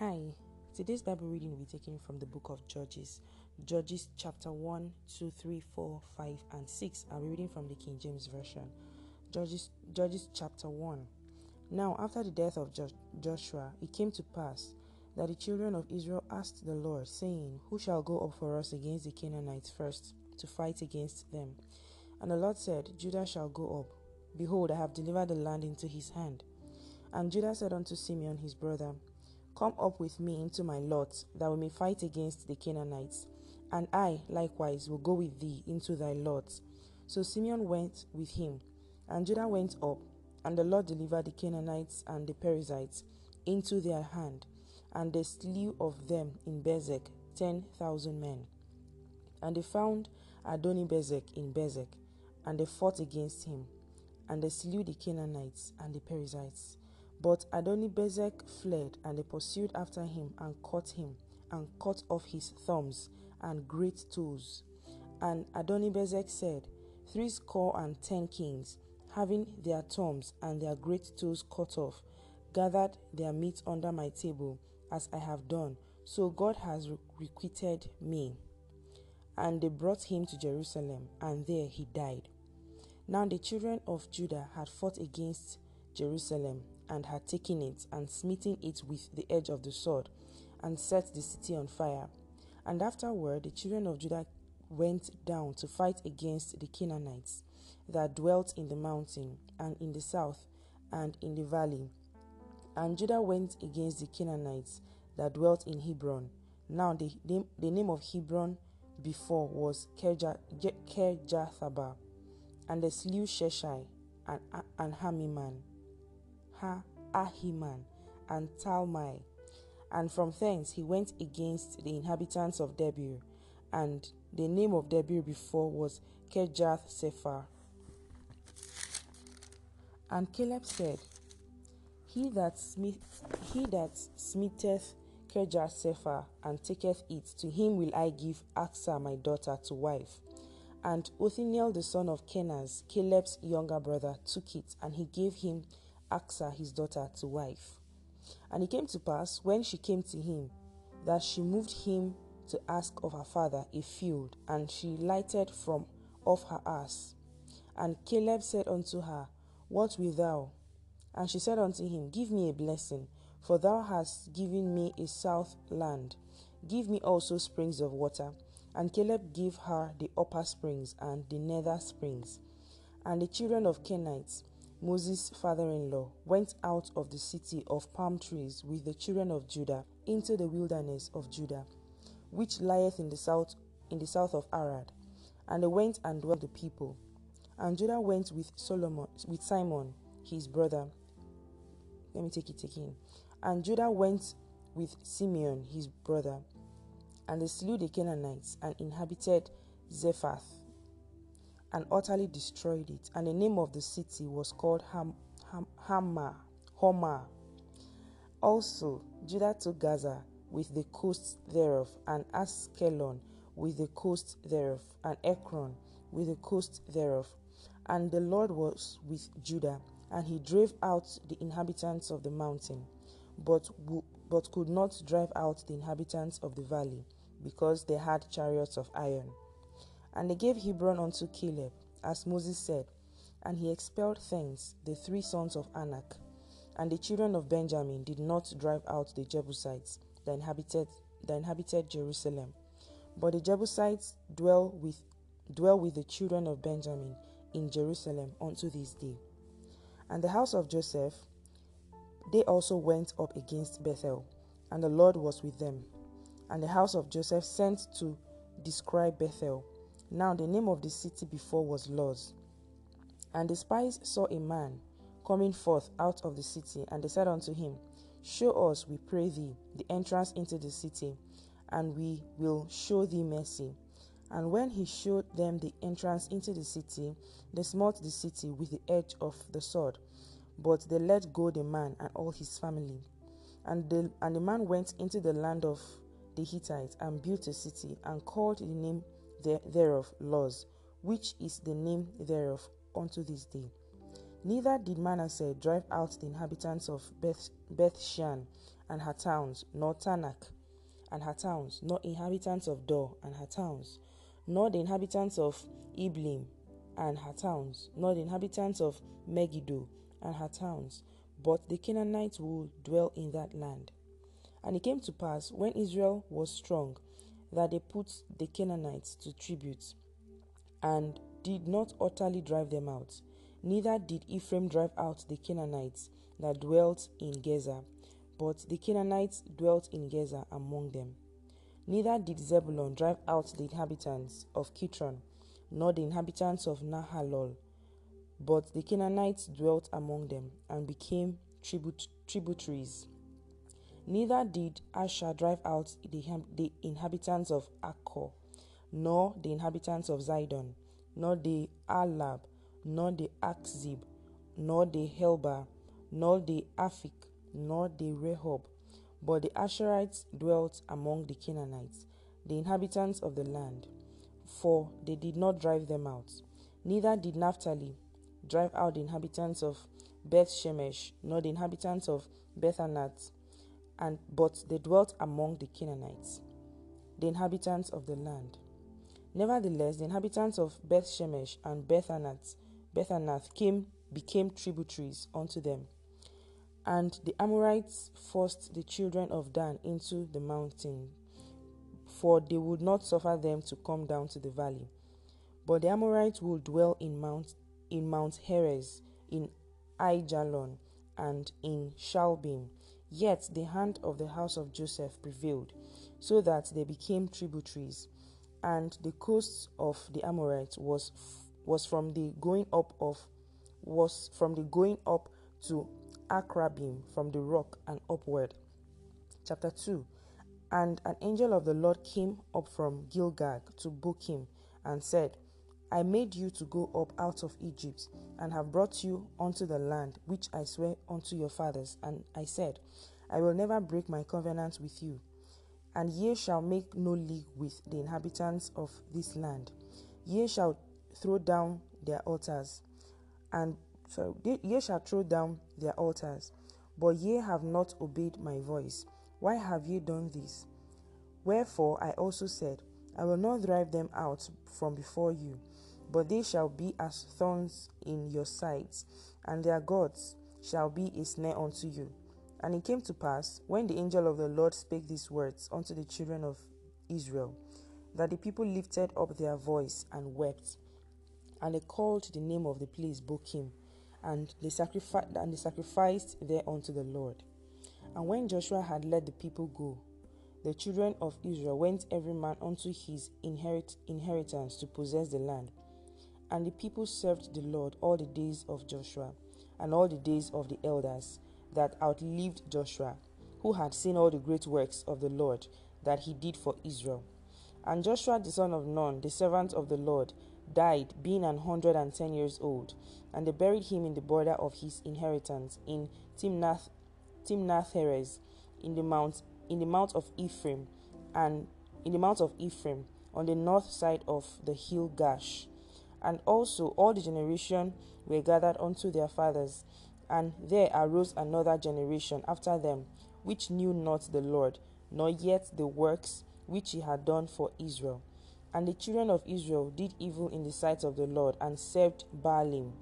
Hi, today's Bible reading will be taken from the book of Judges. Judges chapter 1, 2, 3, 4, 5, and 6. I'll be reading from the King James Version. Judges, Judges chapter 1. Now, after the death of Joshua, it came to pass that the children of Israel asked the Lord, saying, Who shall go up for us against the Canaanites first to fight against them? And the Lord said, Judah shall go up. Behold, I have delivered the land into his hand. And Judah said unto Simeon his brother, Come up with me into my lot, that we may fight against the Canaanites. And I likewise will go with thee into thy lot. So Simeon went with him, and Judah went up, and the Lord delivered the Canaanites and the Perizzites into their hand, and they slew of them in Bezek ten thousand men. And they found Adoni Bezek in Bezek, and they fought against him, and they slew the Canaanites and the Perizzites. But Adonibezek fled, and they pursued after him, and caught him, and cut off his thumbs and great toes. And Adonibezek said, Three Threescore and ten kings, having their thumbs and their great toes cut off, gathered their meat under my table, as I have done. So God has requited me. And they brought him to Jerusalem, and there he died. Now the children of Judah had fought against Jerusalem and had taken it and smitten it with the edge of the sword and set the city on fire. And afterward the children of Judah went down to fight against the Canaanites that dwelt in the mountain and in the south and in the valley. And Judah went against the Canaanites that dwelt in Hebron. Now the, the, the name of Hebron before was Kirjatharba, and they slew Sheshai and, and Hamiman Ahiman, and Talmai. And from thence he went against the inhabitants of Debir, and the name of Debir before was Kirjath Sepher. And Caleb said, He that smith, he that smiteth Kirjath Sepher and taketh it, to him will I give Achsah my daughter to wife. And Othniel the son of Kenaz, Caleb's younger brother, took it, and he gave him Achsah his daughter to wife. And it came to pass, when she came to him, that she moved him to ask of her father a field, and she lighted from off her ass. And Caleb said unto her, What wilt thou? And she said unto him, Give me a blessing, for thou hast given me a south land. Give me also springs of water. And Caleb gave her the upper springs and the nether springs. And the children of Kenites Moses' father in law, went out of the city of palm trees with the children of Judah into the wilderness of Judah, which lieth in the south in the south of Arad. And they went and dwelt the people. And Judah went with Solomon with Simon, his brother. Let me take it again. And Judah went with Simeon, his brother, and they slew the Canaanites and inhabited Zephath and utterly destroyed it. And the name of the city was called Ham, Ham, Hamah, Hormah. Also, Judah took Gaza with the coasts thereof, and Askelon with the coast thereof, and Ekron with the coast thereof. And the Lord was with Judah, and he drave out the inhabitants of the mountain, but, but could not drive out the inhabitants of the valley, because they had chariots of iron. And they gave Hebron unto Caleb, as Moses said, and he expelled thence the three sons of Anak. And the children of Benjamin did not drive out the Jebusites that inhabited, that inhabited Jerusalem. But the Jebusites dwell with, dwell with the children of Benjamin in Jerusalem unto this day. And the house of Joseph, they also went up against Bethel, and the Lord was with them. And the house of Joseph sent to describe Bethel now the name of the city before was Luz. And the spies saw a man coming forth out of the city, and they said unto him, Show us, we pray thee, the entrance into the city, and we will show thee mercy. And when he showed them the entrance into the city, they smote the city with the edge of the sword. But they let go the man and all his family. And the, and the man went into the land of the Hittites and built a city, and called the name thereof laws, which is the name thereof unto this day. Neither did Manasseh drive out the inhabitants of Beth, Beth Shan and her towns, nor Taanach and her towns, nor inhabitants of Dor and her towns, nor the inhabitants of Iblim and her towns, nor the inhabitants of Megiddo and her towns, but the Canaanites will dwell in that land. And it came to pass, when Israel was strong, that they put the Canaanites to tribute, and did not utterly drive them out. Neither did Ephraim drive out the Canaanites that dwelt in Gezer, but the Canaanites dwelt in Gezer among them. Neither did Zebulun drive out the inhabitants of Kitron, nor the inhabitants of Nahalol, but the Canaanites dwelt among them and became tribut- tributaries. Neither did Asher drive out the, inhabitants of Achor, nor the inhabitants of Zidon, nor the Ahlab, nor the Achzib, nor the Helba, nor the Aphik, nor the Rehob, but the Asherites dwelt among the Canaanites, the inhabitants of the land, for they did not drive them out. Neither did Naphtali drive out the inhabitants of Beth Shemesh, nor the inhabitants of Bethanath, and but they dwelt among the Canaanites, the inhabitants of the land. Nevertheless, the inhabitants of Beth Shemesh and Bethanath, Bethanath came became tributaries unto them. And the Amorites forced the children of Dan into the mountain, for they would not suffer them to come down to the valley. But the Amorites would dwell in Mount in Mount Heres, in Aijalon, and in Shaalbim. Yet the hand of the house of Joseph prevailed, so that they became tributaries, and the coast of the Amorites was was from the going up of was from the going up to Akrabim from the rock and upward. Chapter 2 And an angel of the Lord came up from Gilgal to Bochim and said, I made you to go up out of Egypt, and have brought you unto the land which I swear unto your fathers. And I said, I will never break my covenant with you, and ye shall make no league with the inhabitants of this land. Ye shall throw down their altars, and so ye shall throw down their altars. But ye have not obeyed my voice. Why have ye done this? Wherefore I also said, I will not drive them out from before you, but they shall be as thorns in your sides, and their gods shall be a snare unto you. And it came to pass, when the angel of the Lord spake these words unto the children of Israel, that the people lifted up their voice and wept, and they called the name of the place Bochim, and they sacrificed and they sacrificed there unto the Lord. And when Joshua had let the people go, the children of Israel went every man unto his inherit, inheritance to possess the land. And the people served the Lord all the days of Joshua, and all the days of the elders that outlived Joshua, who had seen all the great works of the Lord that he did for Israel. And Joshua the son of Nun, the servant of the Lord, died, being an hundred and ten years old, and they buried him in the border of his inheritance in Timnath, Timnath Heres, in the mount in the mount of Ephraim, and in the mount of Ephraim, on the north side of the hill Gaash. And also all the generation were gathered unto their fathers, and there arose another generation after them, which knew not the Lord, nor yet the works which he had done for Israel. And the children of Israel did evil in the sight of the Lord, and served Baalim.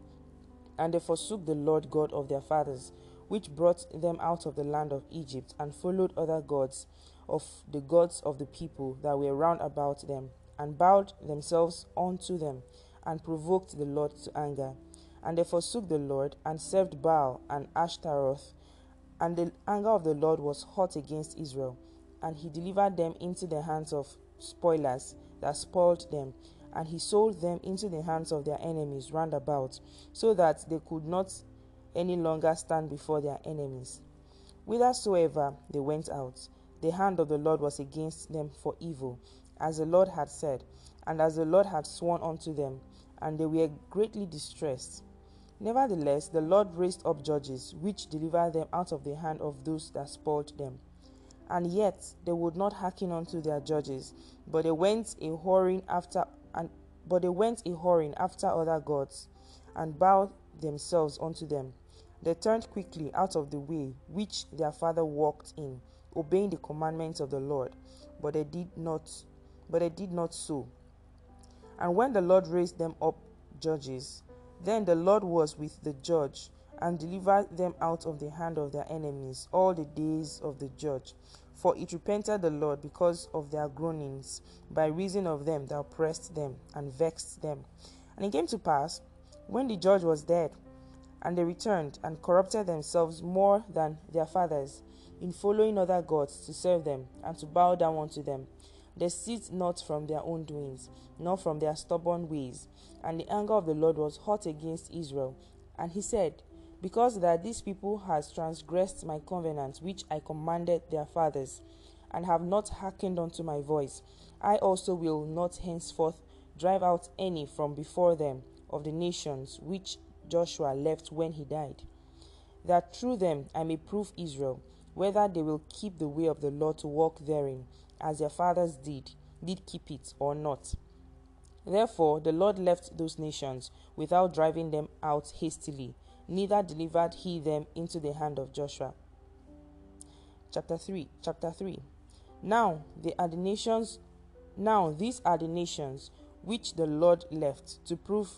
And they forsook the Lord God of their fathers, which brought them out of the land of Egypt, and followed other gods of the gods of the people that were round about them, and bowed themselves unto them, and provoked the Lord to anger. And they forsook the Lord, and served Baal and Ashtaroth. And the anger of the Lord was hot against Israel, and he delivered them into the hands of spoilers that spoiled them, and he sold them into the hands of their enemies round about, so that they could not any longer stand before their enemies. Whithersoever they went out, the hand of the Lord was against them for evil, as the Lord had said, and as the Lord had sworn unto them, and they were greatly distressed. Nevertheless, the Lord raised up judges, which delivered them out of the hand of those that spoiled them. And yet they would not hearken unto their judges, but they went a whoring after and but they went a whoring after other gods, and bowed themselves unto them. they turned quickly out of the way which their father walked in, obeying the commandments of the Lord, but they did not but they did not so. And when the Lord raised them up judges, then the Lord was with the judge and delivered them out of the hand of their enemies all the days of the judge. For it repented the Lord because of their groanings, by reason of them that oppressed them and vexed them. And it came to pass, when the judge was dead, and they returned and corrupted themselves more than their fathers, in following other gods to serve them and to bow down unto them. They ceased not from their own doings, nor from their stubborn ways. And the anger of the Lord was hot against Israel. And he said, Because that these people has transgressed my covenant which I commanded their fathers, and have not hearkened unto my voice, I also will not henceforth drive out any from before them of the nations which Joshua left when he died, that through them I may prove Israel, whether they will keep the way of the Lord to walk therein, as their fathers did, did keep it or not. Therefore the Lord left those nations without driving them out hastily, neither delivered he them into the hand of Joshua. Chapter 3 Chapter 3 Now they are the nations now these are the nations which the Lord left to prove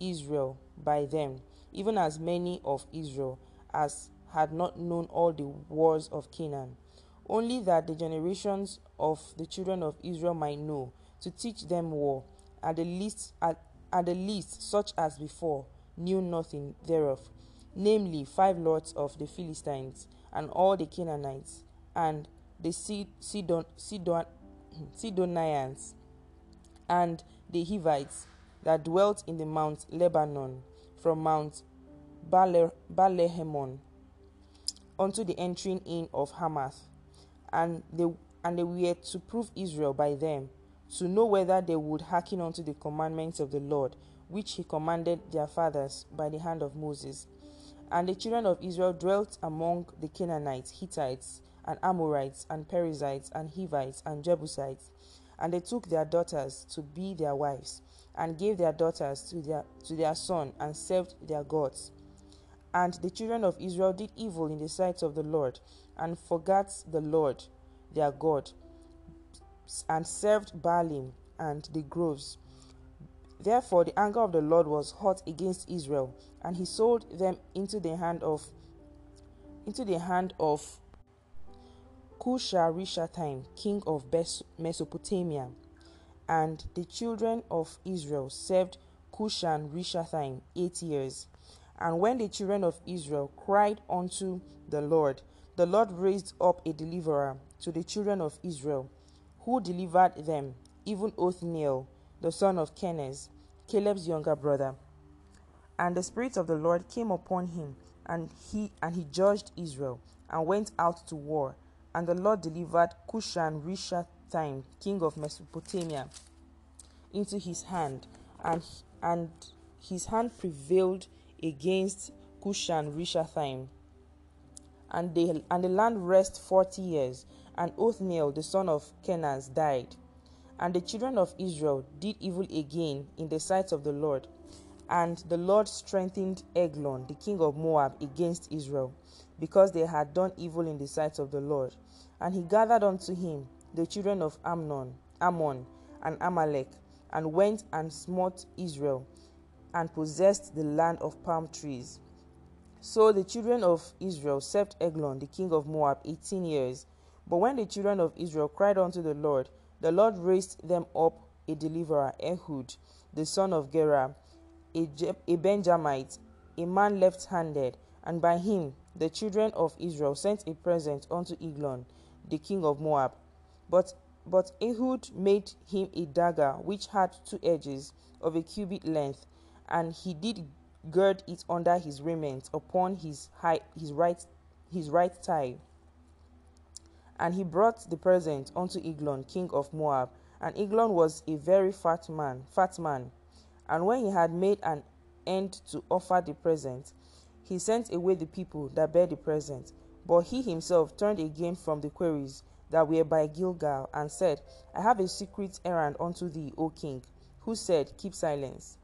Israel by them, even as many of Israel as had not known all the wars of Canaan, only that the generations of the children of Israel might know, to teach them war, at the least at, at the least such as before knew nothing thereof, namely five lords of the Philistines, and all the Canaanites, and the Sidon, Sidon, Sidonians, and the Hivites that dwelt in the Mount Lebanon, from Mount Baalhermon unto the entering in of Hamath, and they and they were to prove Israel by them, to know whether they would hearken unto the commandments of the Lord, which he commanded their fathers by the hand of Moses. And the children of Israel dwelt among the Canaanites, Hittites, and Amorites, and Perizzites, and Hivites, and Jebusites. And they took their daughters to be their wives, and gave their daughters to their, to their son, and served their gods. And the children of Israel did evil in the sight of the Lord, and forgot the Lord their God, and served Baalim and the groves. Therefore the anger of the Lord was hot against Israel, and he sold them into the hand of into the hand of Cushan-Rishathaim, king of Mesopotamia. And the children of Israel served Cushan-Rishathaim eight years. And when the children of Israel cried unto the Lord, the Lord raised up a deliverer to the children of Israel, who delivered them, even Othniel, the son of Kenaz, Caleb's younger brother. And the Spirit of the Lord came upon him, and he and he judged Israel, and went out to war. And the Lord delivered Cushan-Rishathaim, king of Mesopotamia, into his hand, and and his hand prevailed against Cushan-Rishathaim. And, they, and the land rest forty years, and Othniel the son of Kenaz died. And the children of Israel did evil again in the sight of the Lord. And the Lord strengthened Eglon, the king of Moab, against Israel, because they had done evil in the sight of the Lord. And he gathered unto him the children of Amnon, Ammon, and Amalek, and went and smote Israel, and possessed the land of palm trees. So the children of Israel served Eglon, the king of Moab, eighteen years. But when the children of Israel cried unto the Lord, the Lord raised them up a deliverer, Ehud, the son of Gera, a, Je- a Benjamite, a man left handed, and by him the children of Israel sent a present unto Eglon, the king of Moab. But but Ehud made him a dagger which had two edges of a cubit length, and he did gird it under his raiment upon his high, his right his right thigh. And he brought the present unto Eglon, king of Moab. And Eglon was a very fat man, fat man. And when he had made an end to offer the present, he sent away the people that bare the present. But he himself turned again from the queries that were by Gilgal, and said, I have a secret errand unto thee, O king. Who said, Keep silence.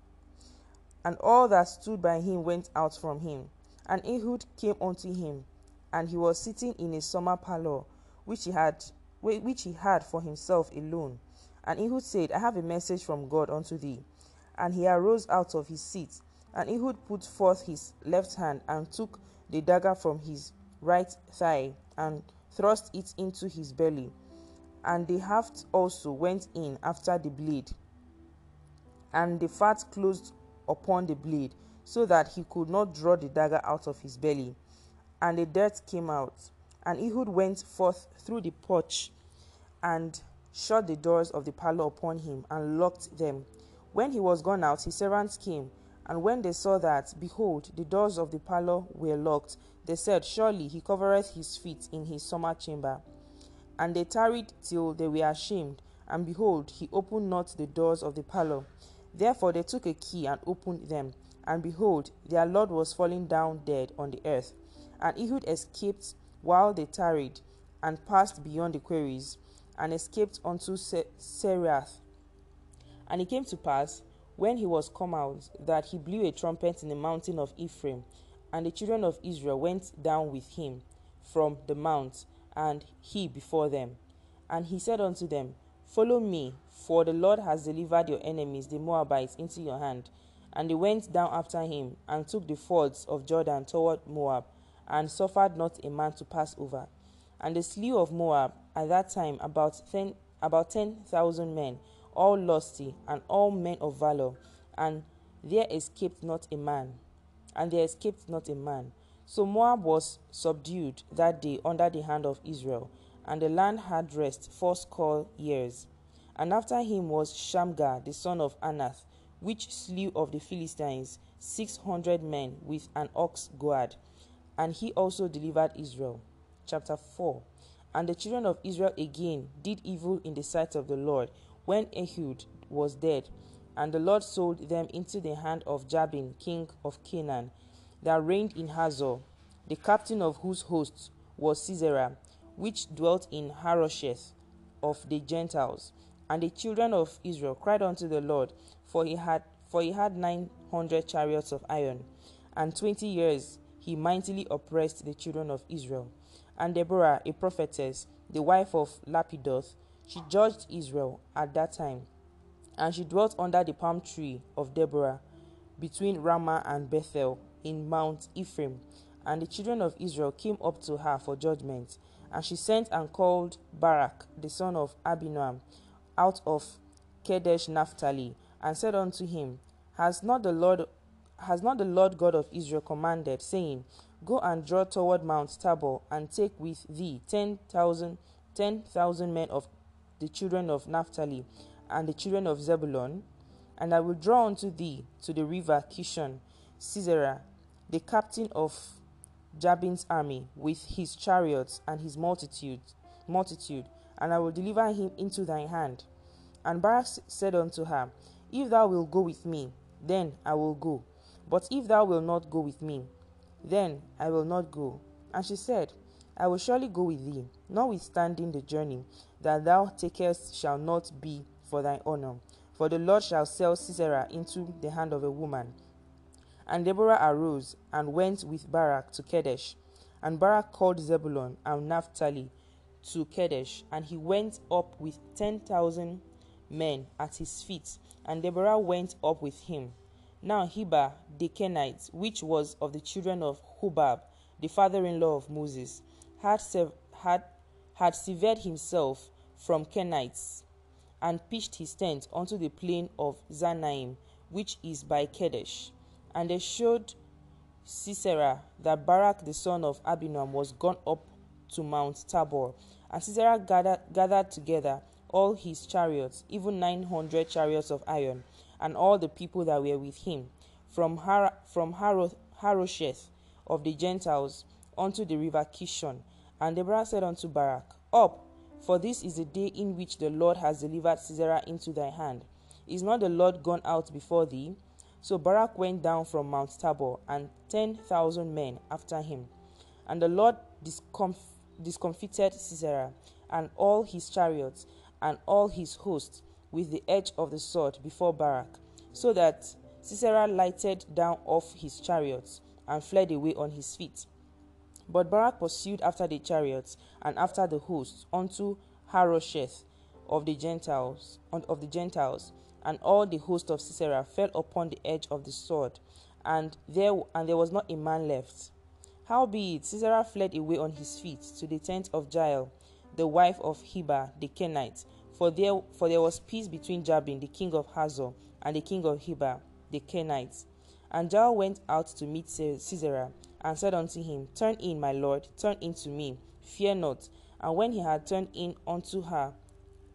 And all that stood by him went out from him. And Ehud came unto him, and he was sitting in a summer parlour, which he had which he had for himself alone. And Ehud said, I have a message from God unto thee. And he arose out of his seat, and Ehud put forth his left hand and took the dagger from his right thigh and thrust it into his belly. And the haft also went in after the blade, and the fat closed upon the blade, so that he could not draw the dagger out of his belly. And the dirt came out. And Ehud went forth through the porch and shut the doors of the parlour upon him and locked them. When he was gone out, his servants came, and when they saw that, behold, the doors of the parlour were locked, they said, Surely he covereth his feet in his summer chamber. And they tarried till they were ashamed, and behold, he opened not the doors of the parlour. Therefore they took a key and opened them, and behold, their Lord was falling down dead on the earth. And Ehud escaped while they tarried, and passed beyond the quarries, and escaped unto Seirath. And it came to pass, when he was come out, that he blew a trumpet in the mountain of Ephraim, and the children of Israel went down with him from the mount, and he before them. And he said unto them, Follow me, for the Lord has delivered your enemies, the Moabites, into your hand. And they went down after him, and took the fords of Jordan toward Moab, and suffered not a man to pass over. And they slew of Moab at that time about ten about ten thousand men, all lusty, and all men of valor, and there escaped not a man. And there escaped not a man. So Moab was subdued that day under the hand of Israel, and the land had rest fourscore years. And after him was Shamgar the son of Anath, which slew of the Philistines six hundred men with an ox goad, and he also delivered Israel. Chapter 4 And the children of Israel again did evil in the sight of the Lord when Ehud was dead, and the Lord sold them into the hand of Jabin, king of Canaan, that reigned in Hazor, the captain of whose hosts was Sisera, which dwelt in Harosheth of the Gentiles. And the children of Israel cried unto the Lord, for he had for he had nine hundred chariots of iron, and twenty years he mightily oppressed the children of Israel. And Deborah, a prophetess, the wife of Lapidoth, she judged Israel at that time. And she dwelt under the palm tree of Deborah, between Ramah and Bethel, in Mount Ephraim. And the children of Israel came up to her for judgment. And she sent and called Barak, the son of Abinoam, out of Kedesh Naphtali, and said unto him, Has not the Lord has not the Lord God of Israel commanded, saying, Go and draw toward Mount Tabor, and take with thee ten thousand ten thousand men of the children of Naphtali and the children of Zebulun, and I will draw unto thee to the river Kishon, Sisera, the captain of Jabin's army, with his chariots and his multitude, multitude, and I will deliver him into thy hand. And Barak said unto her, If thou wilt go with me, then I will go. But if thou wilt not go with me, then I will not go. And she said, I will surely go with thee, notwithstanding the journey that thou takest shall not be for thy honor. For the Lord shall sell Sisera into the hand of a woman. And Deborah arose and went with Barak to Kedesh. And Barak called Zebulun and Naphtali to Kedesh, and he went up with ten thousand men at his feet, and Deborah went up with him. Now Heber the Kenite, which was of the children of Hubab, the father-in-law of Moses, had, sev- had, had severed himself from Kenites, and pitched his tent unto the plain of Zaanaim, which is by Kedesh. And they showed Sisera that Barak the son of Abinoam was gone up to Mount Tabor. And Sisera gathered, gathered together all his chariots, even nine hundred chariots of iron, and all the people that were with him, from, Har- from Haroth- Harosheth of the Gentiles unto the river Kishon. And Deborah said unto Barak, Up, for this is the day in which the Lord has delivered Sisera into thy hand. Is not the Lord gone out before thee? So Barak went down from Mount Tabor, and ten thousand men after him. And the Lord discomf- discomfited Sisera, and all his chariots, and all his host, with the edge of the sword before Barak, so that Sisera lighted down off his chariots, and fled away on his feet. But Barak pursued after the chariots and after the hosts unto Harosheth of the Gentiles of the Gentiles, and all the host of Sisera fell upon the edge of the sword, and there and there was not a man left. Howbeit Sisera fled away on his feet to the tent of Jael, the wife of Heber the Kenite, for there for there was peace between Jabin the king of Hazor and the king of Heber the Kenites. And Jael went out to meet Sisera, and said unto him, Turn in, my lord, turn in to me, fear not. And when he had turned in unto her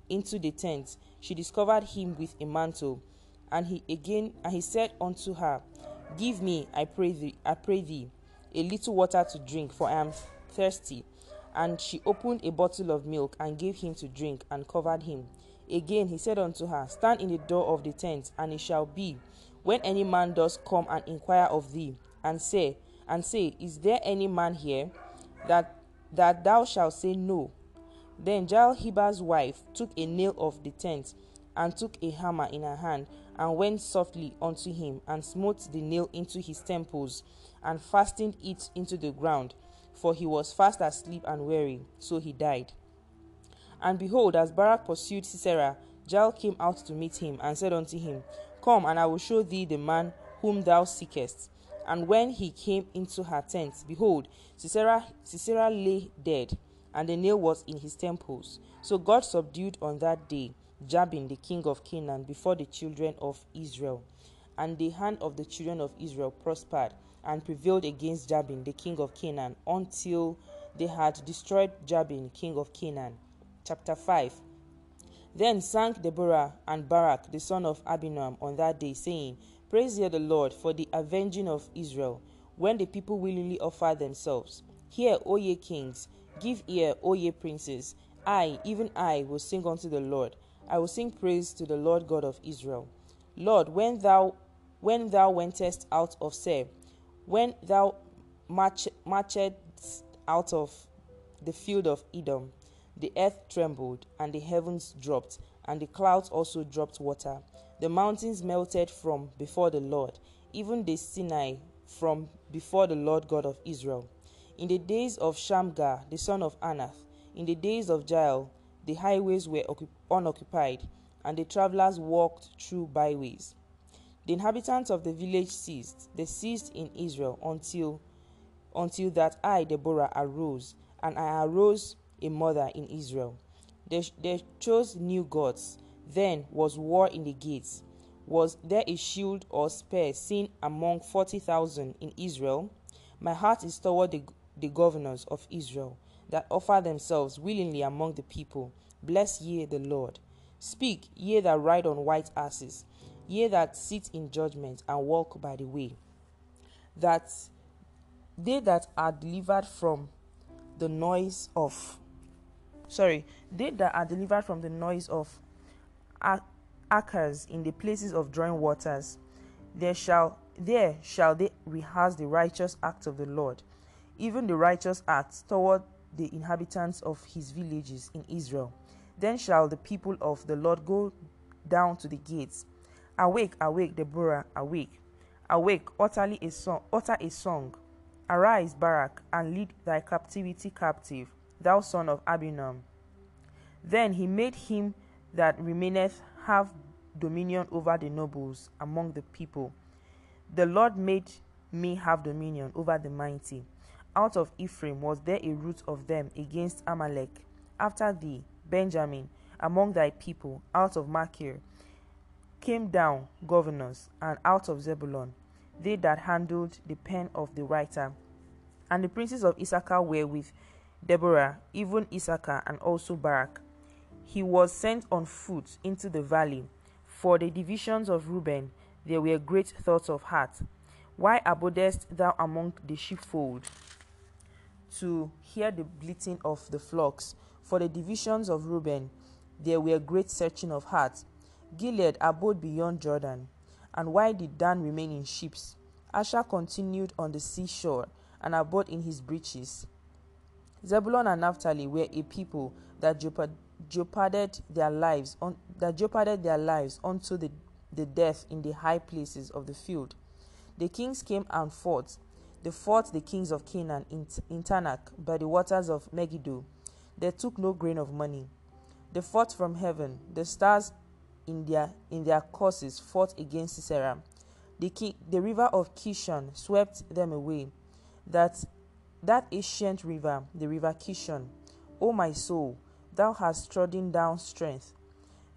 into the tent, she discovered him with a mantle. And he again and he said unto her, Give me, I pray thee, I pray thee, a little water to drink, for I am thirsty. And she opened a bottle of milk and gave him to drink, and covered him. Again he said unto her, Stand in the door of the tent, and it shall be, when any man does come and inquire of thee, and say, and say, Is there any man here? That that thou shalt say no. Then Jael Heber's wife took a nail of the tent, and took a hammer in her hand, and went softly unto him, and smote the nail into his temples, and fastened it into the ground, for he was fast asleep and weary, so he died. And behold, as Barak pursued Sisera, Jael came out to meet him, and said unto him, Come, and I will show thee the man whom thou seekest. And when he came into her tent, behold, Sisera, Sisera lay dead, and the nail was in his temples. So God subdued on that day Jabin, the king of Canaan, before the children of Israel. And the hand of the children of Israel prospered and prevailed against Jabin, the king of Canaan, until they had destroyed Jabin, king of Canaan chapter 5. Then sang Deborah and Barak the son of Abinoam on that day, saying, Praise ye the Lord for the avenging of Israel, when the people willingly offer themselves. Hear, O ye kings, give ear, O ye princes. I, even I, will sing unto the Lord. I will sing praise to the Lord God of Israel. Lord, when thou when thou wentest out of Seir, when thou march, marchedst out of the field of Edom, the earth trembled, and the heavens dropped, and the clouds also dropped water. The mountains melted from before the Lord, even the Sinai from before the Lord God of Israel. In the days of Shamgar, the son of Anath, in the days of Jael, the highways were unoccupied, and the travelers walked through byways. The inhabitants of the village ceased. They ceased in Israel until until that I, Deborah, arose, and I arose a mother in Israel. They, they chose new gods. Then was war in the gates. Was there a shield or spear seen among forty thousand in Israel? My heart is toward the, the governors of Israel that offer themselves willingly among the people. Bless ye the Lord. Speak, ye that ride on white asses, ye that sit in judgment and walk by the way. That they that are delivered from the noise of sorry, they that are delivered from the noise of acres in the places of drawing waters, there shall there shall they rehearse the righteous acts of the Lord, even the righteous acts toward the inhabitants of his villages in Israel. Then shall the people of the Lord go down to the gates. Awake, awake, Deborah, awake. Awake, utterly a song, utter a song. Arise, Barak, and lead thy captivity captive thou son of Abinoam. Then he made him that remaineth have dominion over the nobles among the people. The Lord made me have dominion over the mighty. Out of Ephraim was there a root of them against Amalek. After thee, Benjamin, among thy people, out of Machir, came down governors, and out of Zebulun, they that handled the pen of the writer. And the princes of Issachar were with Deborah, even Issachar, and also Barak. He was sent on foot into the valley. For the divisions of Reuben there were great thoughts of heart. Why abodest thou among the sheepfold? To hear the bleating of the flocks. For the divisions of Reuben there were great searching of heart. Gilead abode beyond Jordan. And why did Dan remain in ships? Asher continued on the seashore and abode in his breeches. Zebulun and Naphtali were a people that jeoparded their lives on, that jeoparded their lives unto the, the death in the high places of the field. The kings came and fought. They fought the kings of Canaan in, in Taanach by the waters of Megiddo. They took no grain of money. They fought from heaven. The stars in their in their courses fought against Sisera. The, the river of Kishon swept them away. That that ancient river, the river Kishon, O my soul, thou hast trodden down strength.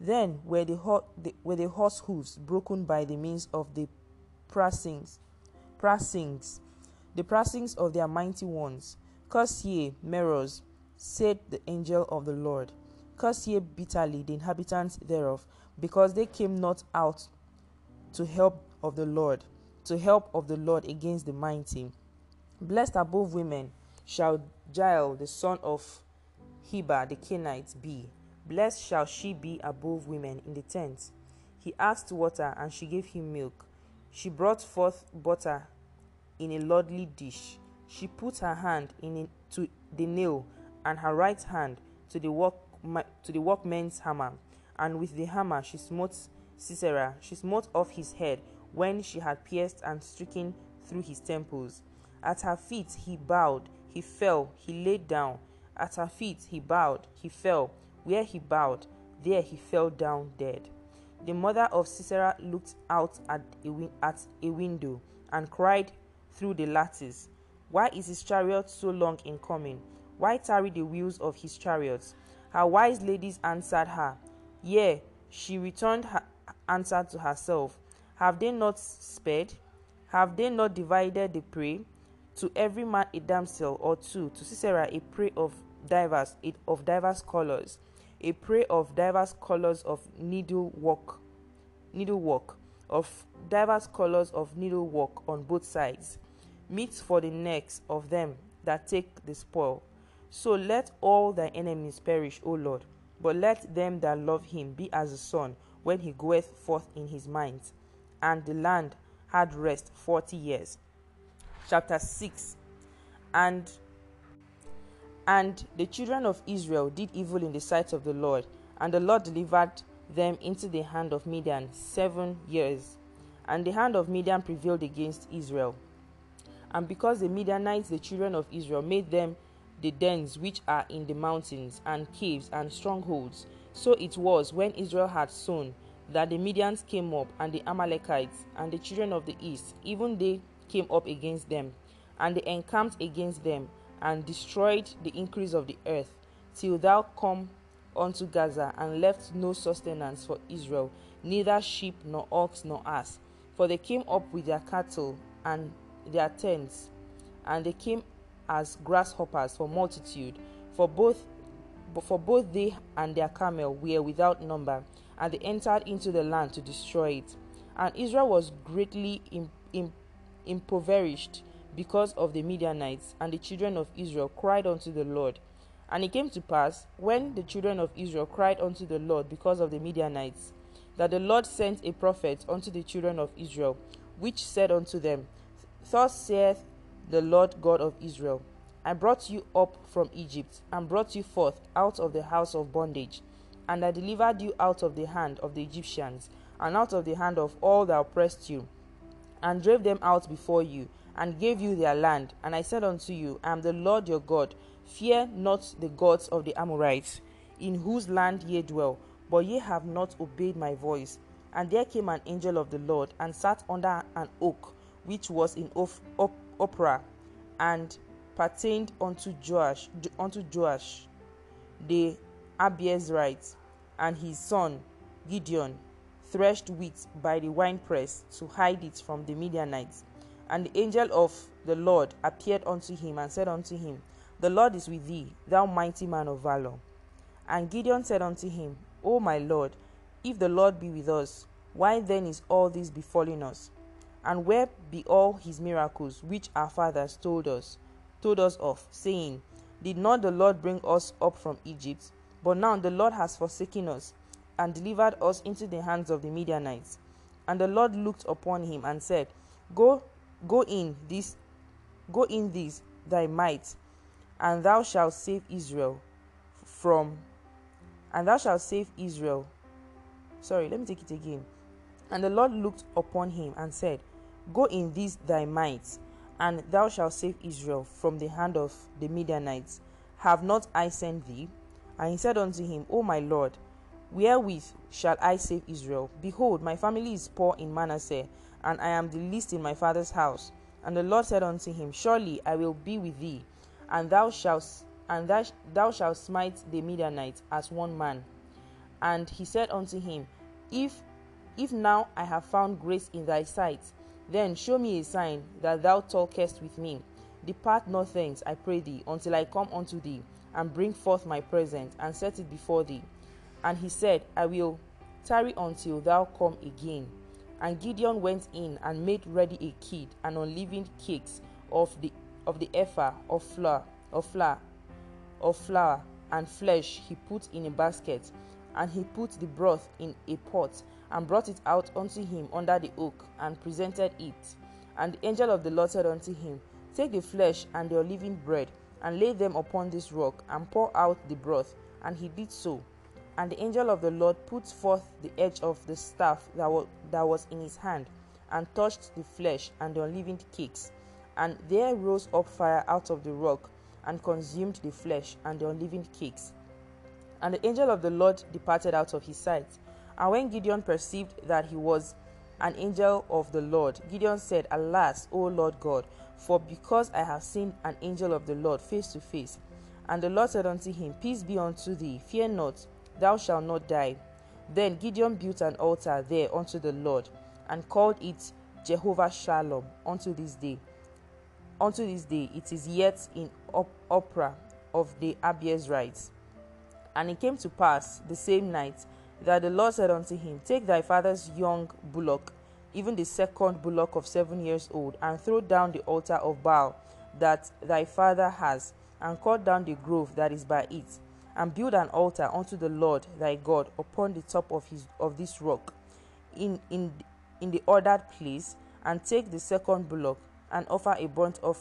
Then were the, the, were the horse hoofs broken by the means of the pressings, pressings, the pressings of their mighty ones. Curse ye, Meroz, said the angel of the Lord. Curse ye bitterly the inhabitants thereof, because they came not out to help of the Lord, to help of the Lord against the mighty. Blessed above women shall Jael the son of Heber the Kenite be. Blessed shall she be above women in the tent. He asked water, and she gave him milk. She brought forth butter in a lordly dish. She put her hand in to the nail, and her right hand to the work to the workman's hammer, and with the hammer she smote Sisera. She smote off his head when she had pierced and stricken through his temples. At her feet he bowed, he fell, he laid down. At her feet he bowed, he fell. Where he bowed, there he fell down dead. The mother of Sisera looked out at a, at a window and cried through the lattice, Why is his chariot so long in coming? Why tarry the wheels of his chariots? Her wise ladies answered her, Yea, she returned her answer to herself. Have they not spared? Have they not divided the prey? To every man a damsel or two, to Sisera a prey of divers of divers colors, a prey of divers colors of needlework, needlework, of divers colors of needlework on both sides, meat for the necks of them that take the spoil. So let all thy enemies perish, O Lord, but let them that love him be as the sun when he goeth forth in his might. And the land had rest forty years. Chapter 6 And and the children of Israel did evil in the sight of the Lord, and the Lord delivered them into the hand of Midian seven years. And the hand of Midian prevailed against Israel. And because the Midianites, the children of Israel, made them the dens which are in the mountains, and caves, and strongholds, so it was when Israel had sown that the Midians came up, and the Amalekites, and the children of the east, even they came up against them, and they encamped against them, and destroyed the increase of the earth, till thou come unto Gaza, and left no sustenance for Israel, neither sheep, nor ox, nor ass. For they came up with their cattle and their tents, and they came as grasshoppers for multitude, for both for both they and their camel were without number, and they entered into the land to destroy it. And Israel was greatly im- im- impoverished because of the Midianites, and the children of Israel cried unto the Lord. And it came to pass, when the children of Israel cried unto the Lord because of the Midianites, that the Lord sent a prophet unto the children of Israel, which said unto them, Thus saith the Lord God of Israel I brought you up from Egypt, and brought you forth out of the house of bondage, and I delivered you out of the hand of the Egyptians, and out of the hand of all that oppressed you, and drave them out before you, and gave you their land. And I said unto you, I am the Lord your God. Fear not the gods of the Amorites, in whose land ye dwell, but ye have not obeyed my voice. And there came an angel of the Lord, and sat under an oak which was in Oph- Op- and pertained unto Joash, unto Joash, the Abiezrite, and his son Gideon threshed wheat by the winepress to hide it from the Midianites. And the angel of the Lord appeared unto him and said unto him, The Lord is with thee, thou mighty man of valor. And Gideon said unto him, O my Lord, if the Lord be with us, why then is all this befalling us? And where be all his miracles which our fathers told us, told us of, saying, Did not the Lord bring us up from Egypt? But now the Lord has forsaken us, and delivered us into the hands of the Midianites. And the Lord looked upon him and said, Go, go in this, go in this thy might, and thou shalt save Israel from, and thou shalt save Israel. Sorry, let me take it again. And the Lord looked upon him and said, Go in this thy might, and thou shalt save Israel from the hand of the Midianites. Have not I sent thee? And he said unto him, O my Lord, wherewith shall I save Israel? Behold, my family is poor in Manasseh, and I am the least in my father's house. And the Lord said unto him, Surely I will be with thee, and thou shalt and thou, thou shalt smite the Midianites as one man. And he said unto him, If if now I have found grace in thy sight, then show me a sign that thou talkest with me. Depart not thence, I pray thee, until I come unto thee, and bring forth my present, and set it before thee. And he said, I will tarry until thou come again. And Gideon went in and made ready a kid and unleavened cakes of the of the ephah of flour of flour of flour and flesh he put in a basket, and he put the broth in a pot and brought it out unto him under the oak, and presented it. And the angel of the Lord said unto him, Take the flesh and the unleavened bread, and lay them upon this rock, and pour out the broth. And he did so. And the angel of the Lord put forth the edge of the staff that was in his hand, and touched the flesh and the unleavened cakes. And there rose up fire out of the rock, and consumed the flesh and the unleavened cakes. And the angel of the Lord departed out of his sight. And when Gideon perceived that he was an angel of the Lord, Gideon said, Alas, O Lord God, for because I have seen an angel of the Lord face to face. And the Lord said unto him, Peace be unto thee, fear not, thou shalt not die. Then Gideon built an altar there unto the Lord, and called it Jehovah Shalom unto this day. Unto this day it is yet in op- Ophrah of the Abiezrites. And it came to pass the same night that the Lord said unto him, Take thy father's young bullock, even the second bullock of seven years old, and throw down the altar of Baal that thy father has, and cut down the grove that is by it, and build an altar unto the Lord thy God upon the top of his of this rock, in in in the ordered place, and take the second bullock, and offer a burnt of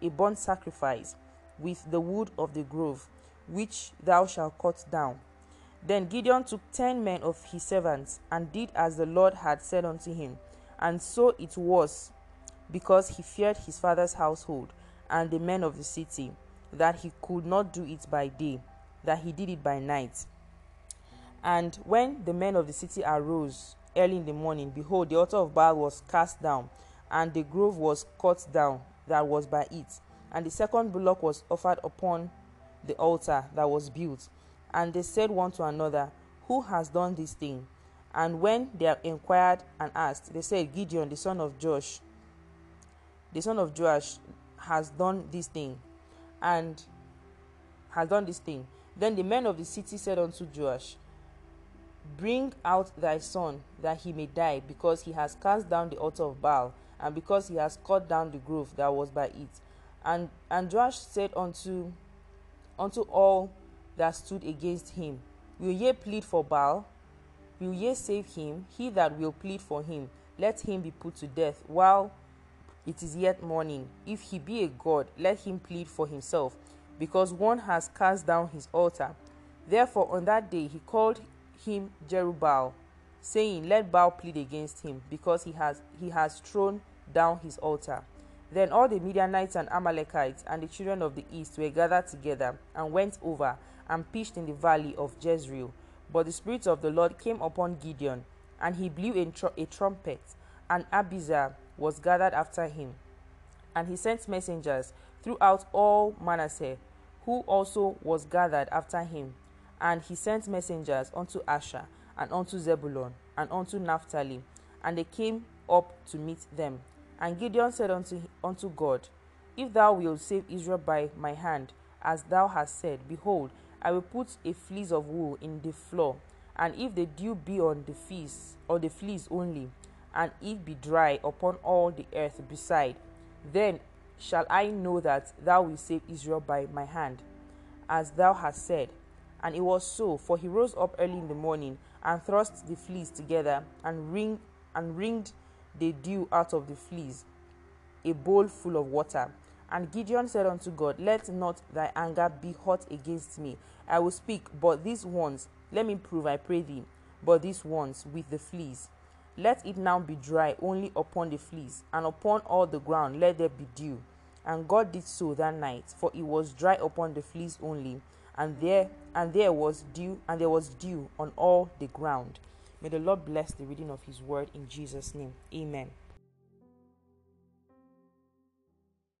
a burnt sacrifice with the wood of the grove, which thou shalt cut down then Gideon took ten men of his servants and did as the Lord had said unto him. And so it was, because he feared his father's household and the men of the city, that he could not do it by day, that he did it by night. And when the men of the city arose early in the morning, behold, the altar of Baal was cast down, and the grove was cut down that was by it. And the second bullock was offered upon the altar that was built and they said one to another, Who has done this thing? And when they inquired and asked, they said, Gideon, the son of Josh, the son of Joash, has done this thing, and has done this thing. Then the men of the city said unto Joash, Bring out thy son, that he may die, because he has cast down the altar of Baal, and because he has cut down the grove that was by it. And and Joash said unto unto all that stood against him. Will ye plead for Baal? Will ye save him? He that will plead for him, let him be put to death while it is yet morning. If he be a god, let him plead for himself, because one has cast down his altar. Therefore, on that day he called him Jerubbaal, saying, Let Baal plead against him, because he has he has thrown down his altar. Then all the Midianites and Amalekites and the children of the east were gathered together and went over and pitched in the valley of Jezreel. But the Spirit of the Lord came upon Gideon, and he blew a, tr- a trumpet, and Abiezer was gathered after him. And he sent messengers throughout all Manasseh, who also was gathered after him. And he sent messengers unto Asher, and unto Zebulun, and unto Naphtali, and they came up to meet them. And Gideon said unto, unto God, If thou wilt save Israel by my hand, as thou hast said, behold, I will put a fleece of wool in the floor, and if the dew be on the fleece, or the fleece only, and it be dry upon all the earth beside, then shall I know that thou wilt save Israel by my hand, as thou hast said. And it was so, for he rose up early in the morning, and thrust the fleece together, and wring and the dew out of the fleas, a bowl full of water. And Gideon said unto God, Let not thy anger be hot against me. I will speak, but these once, let me prove, I pray thee, but these once, with the fleas. Let it now be dry only upon the fleas, and upon all the ground let there be dew. And God did so that night, for it was dry upon the fleas only, and there and there was dew, and there was dew on all the ground. May the Lord bless the reading of His word in Jesus' name. Amen.